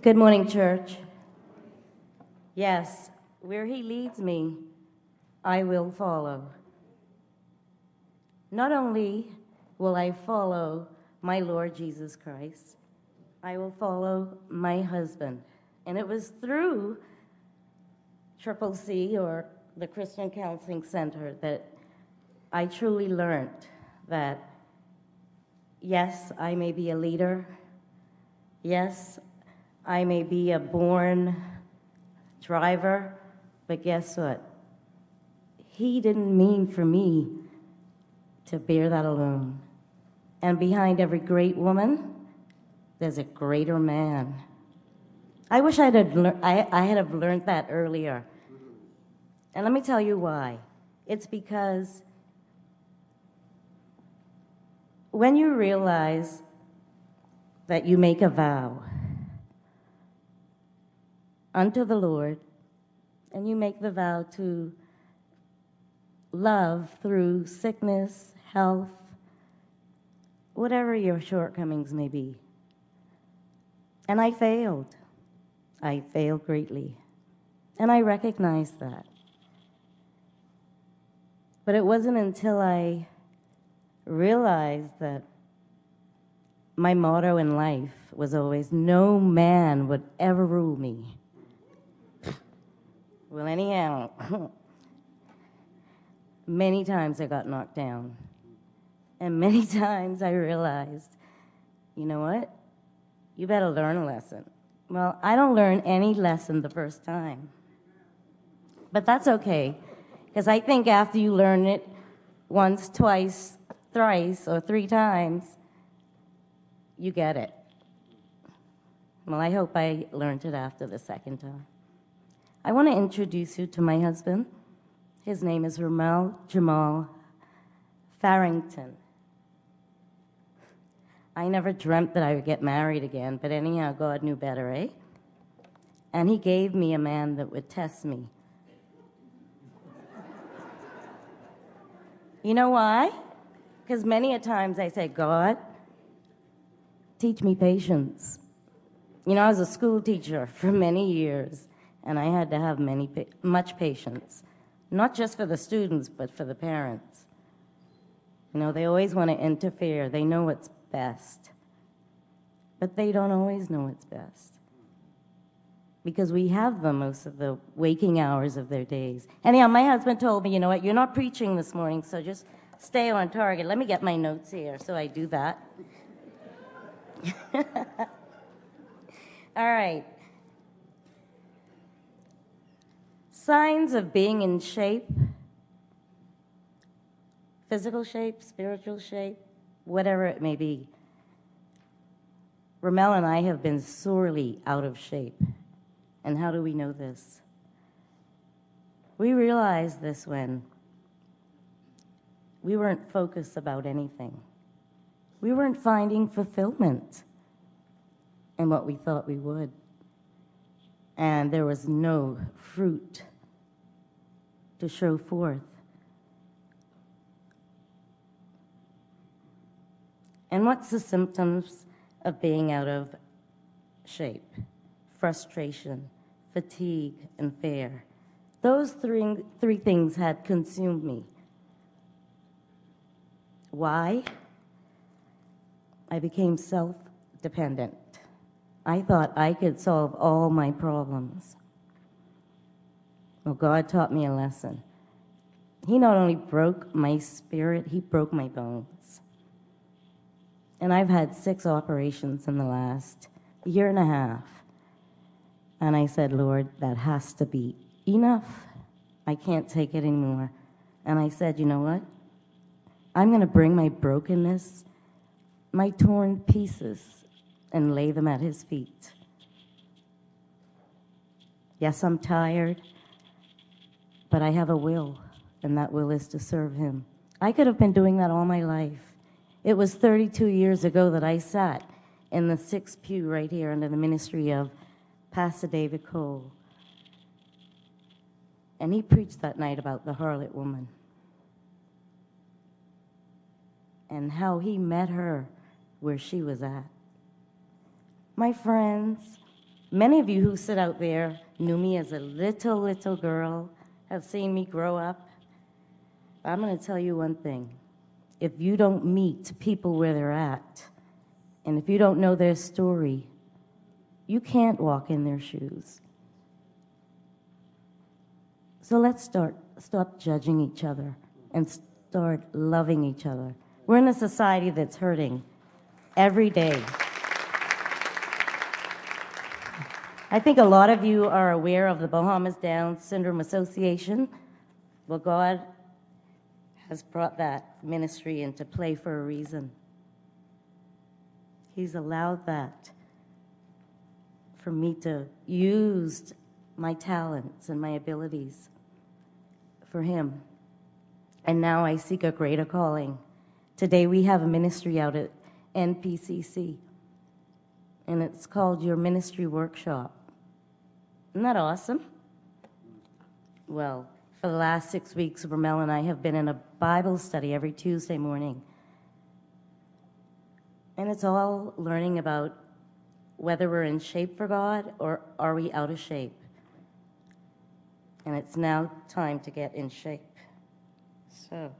Good morning, church. Yes, where he leads me, I will follow. Not only will I follow my Lord Jesus Christ, I will follow my husband. And it was through Triple C or the Christian Counseling Center that I truly learned that yes, I may be a leader. Yes, I may be a born driver, but guess what? He didn't mean for me to bear that alone. And behind every great woman, there's a greater man. I wish I'd have lear- I, I had have learned that earlier. And let me tell you why. It's because when you realize that you make a vow unto the Lord, and you make the vow to love through sickness, health, whatever your shortcomings may be. And I failed. I failed greatly. And I recognized that. But it wasn't until I realized that my motto in life was always no man would ever rule me. Well, anyhow, many times I got knocked down. And many times I realized, you know what? You better learn a lesson. Well, I don't learn any lesson the first time. But that's okay, because I think after you learn it once, twice, thrice, or three times, you get it. Well, I hope I learned it after the second time. I want to introduce you to my husband. His name is Ramel Jamal Farrington. I never dreamt that I would get married again, but anyhow, God knew better, eh? And He gave me a man that would test me. You know why? Because many a times I say, God, teach me patience. You know, I was a school teacher for many years, and I had to have many, much patience, not just for the students, but for the parents. You know, they always want to interfere. They know what's best, but they don't always know what's best because we have them most of the waking hours of their days. Anyhow, my husband told me, you know what, you're not preaching this morning, so just stay on target. Let me get my notes here, so I do that. All right. Signs of being in shape physical shape, spiritual shape, whatever it may be. Ramel and I have been sorely out of shape. And how do we know this? We realized this when we weren't focused about anything. We weren't finding fulfillment in what we thought we would. And there was no fruit to show forth. And what's the symptoms of being out of shape? Frustration, fatigue, and fear. Those three, three things had consumed me. Why? I became self dependent. I thought I could solve all my problems. Well, God taught me a lesson. He not only broke my spirit, He broke my bones. And I've had six operations in the last year and a half. And I said, Lord, that has to be enough. I can't take it anymore. And I said, you know what? I'm going to bring my brokenness, my torn pieces, and lay them at his feet. Yes, I'm tired, but I have a will, and that will is to serve him. I could have been doing that all my life. It was 32 years ago that I sat in the sixth pew right here under the ministry of Pastor David Cole. And he preached that night about the harlot woman and how he met her where she was at. My friends, Many of you who sit out there knew me as a little, little girl, have seen me grow up. But I'm going to tell you one thing. If you don't meet people where they're at, and if you don't know their story, you can't walk in their shoes. So let's start stop judging each other and start loving each other. We're in a society that's hurting every day. I think a lot of you are aware of the Bahamas Down Syndrome Association. Well, God has brought that ministry into play for a reason. He's allowed that for me to use my talents and my abilities for Him. And now I seek a greater calling. Today we have a ministry out at NPCC, and it's called Your Ministry Workshop. Isn't that awesome? Well, for the last six weeks, Ramel and I have been in a Bible study every Tuesday morning. And it's all learning about whether we're in shape for God or are we out of shape. And it's now time to get in shape. So,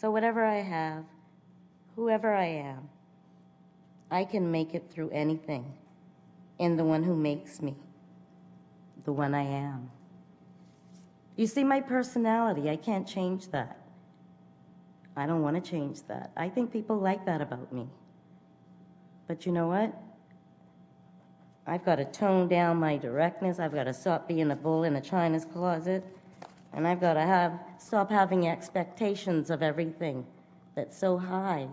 so whatever I have, whoever I am, I can make it through anything in the one who makes me, the one I am. You see, my personality, I can't change that. I don't want to change that. I think people like that about me. But you know what? I've got to tone down my directness. I've got to stop being a bull in a china's closet. And I've got to have stop having expectations of everything that's so high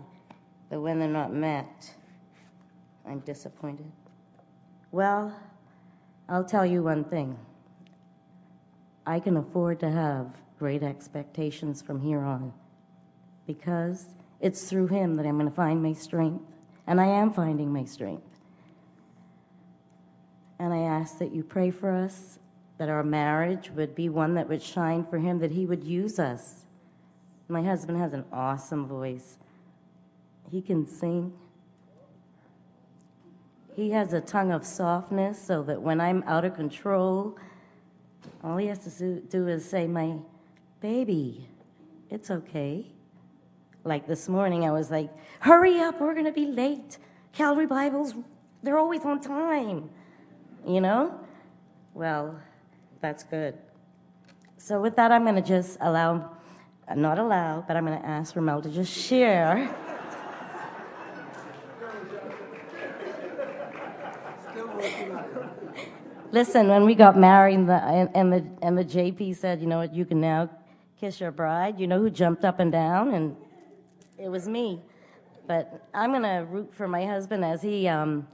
that when they're not met, I'm disappointed. Well, I'll tell you one thing. I can afford to have great expectations from here on because it's through him that I'm going to find my strength. And I am finding my strength. And I ask that you pray for us, that our marriage would be one that would shine for him, that he would use us. My husband has an awesome voice. He can sing. He has a tongue of softness so that when I'm out of control, all he has to do is say, My baby, it's okay. Like this morning, I was like, hurry up, we're going to be late. Calvary Bibles, they're always on time. You know? Well, that's good. So, with that, I'm going to just allow, not allow, but I'm going to ask Ramel to just share. Listen, when we got married and the, and, the, and the JP said, you know what, you can now kiss your bride, you know who jumped up and down and it was me. But I'm going to root for my husband as he um,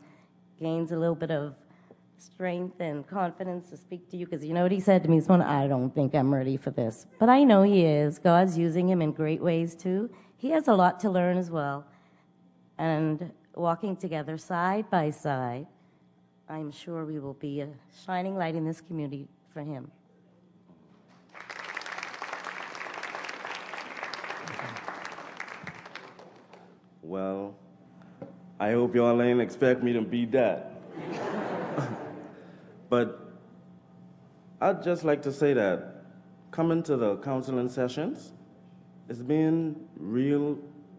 gains a little bit of strength and confidence to speak to you because you know what he said to me this morning? I don't think I'm ready for this. But I know he is. God's using him in great ways too. He has a lot to learn as well. And walking together side by side, I'm sure we will be a shining light in this community for him. Well, I hope y'all ain't expect me to be that. but I'd just like to say that coming to the counseling sessions, it's been real,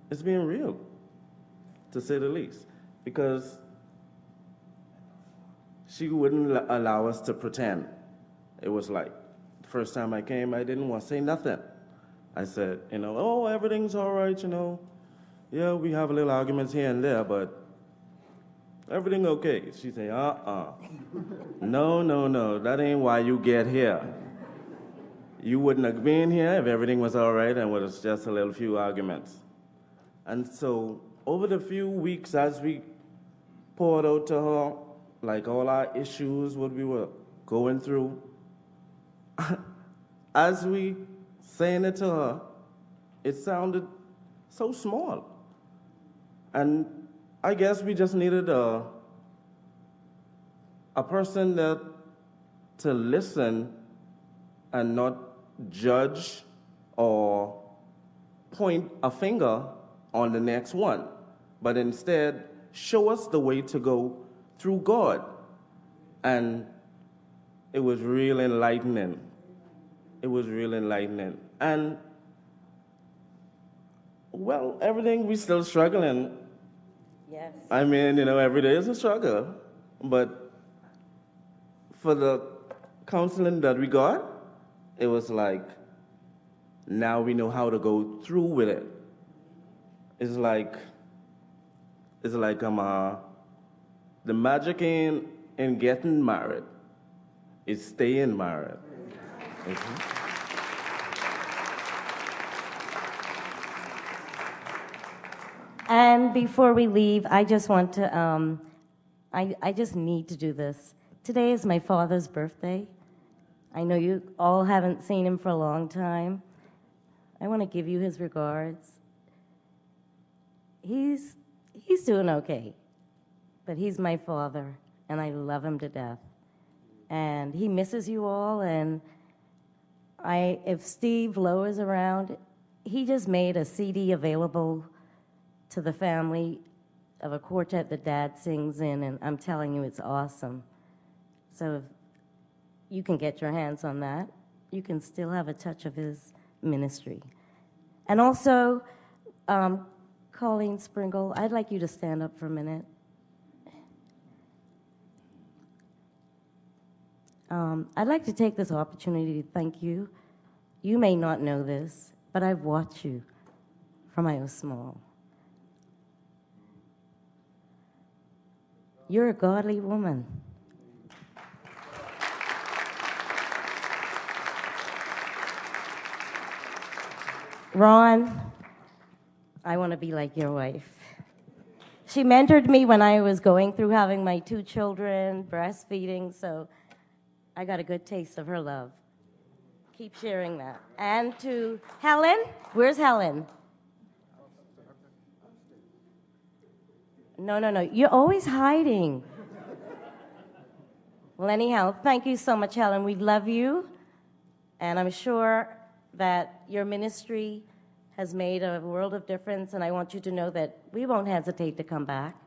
it's been real, to say the least, because she wouldn't allow us to pretend. It was like, first time I came, I didn't want to say nothing. I said, you know, oh, everything's all right, you know, yeah, we have a little arguments here and there, but everything okay. She say, uh-uh. no, no, no, that ain't why you get here. You wouldn't have been here if everything was all right and was just a little few arguments. And so over the few weeks as we poured out to her, like all our issues, what we were going through, as we saying it to her, it sounded so small. And I guess we just needed a, a person that to listen and not judge or point a finger on the next one, but instead show us the way to go through God. And it was real enlightening. It was real enlightening. And, well, everything we still struggling. Yes. I mean, you know, every day is a struggle. But for the counseling that we got, it was like, now we know how to go through with it. It's like, it's like um, uh, the magic in, in getting married is staying married. Mhm. And before we leave, I just want to, um, I, I just need to do this. Today is my father's birthday. I know you all haven't seen him for a long time. I want to give you his regards. He's, he's doing okay, but he's my father, and I love him to death. And he misses you all, and I, if Steve Lowe is around, he just made a CD available to the family of a quartet that dad sings in, and I'm telling you, it's awesome. So if you can get your hands on that, you can still have a touch of his ministry. And also, um, Colleen Springle, I'd like you to stand up for a minute. Um, I'd like to take this opportunity to thank you. You may not know this, but I've watched you from I was small. You're a godly woman. Ron, I want to be like your wife. She mentored me when I was going through having my two children, breastfeeding, so I got a good taste of her love. Keep sharing that. And to Helen, where's Helen? No, no, no. You're always hiding. well, anyhow, thank you so much, Helen. We love you. And I'm sure that your ministry has made a world of difference. And I want you to know that we won't hesitate to come back.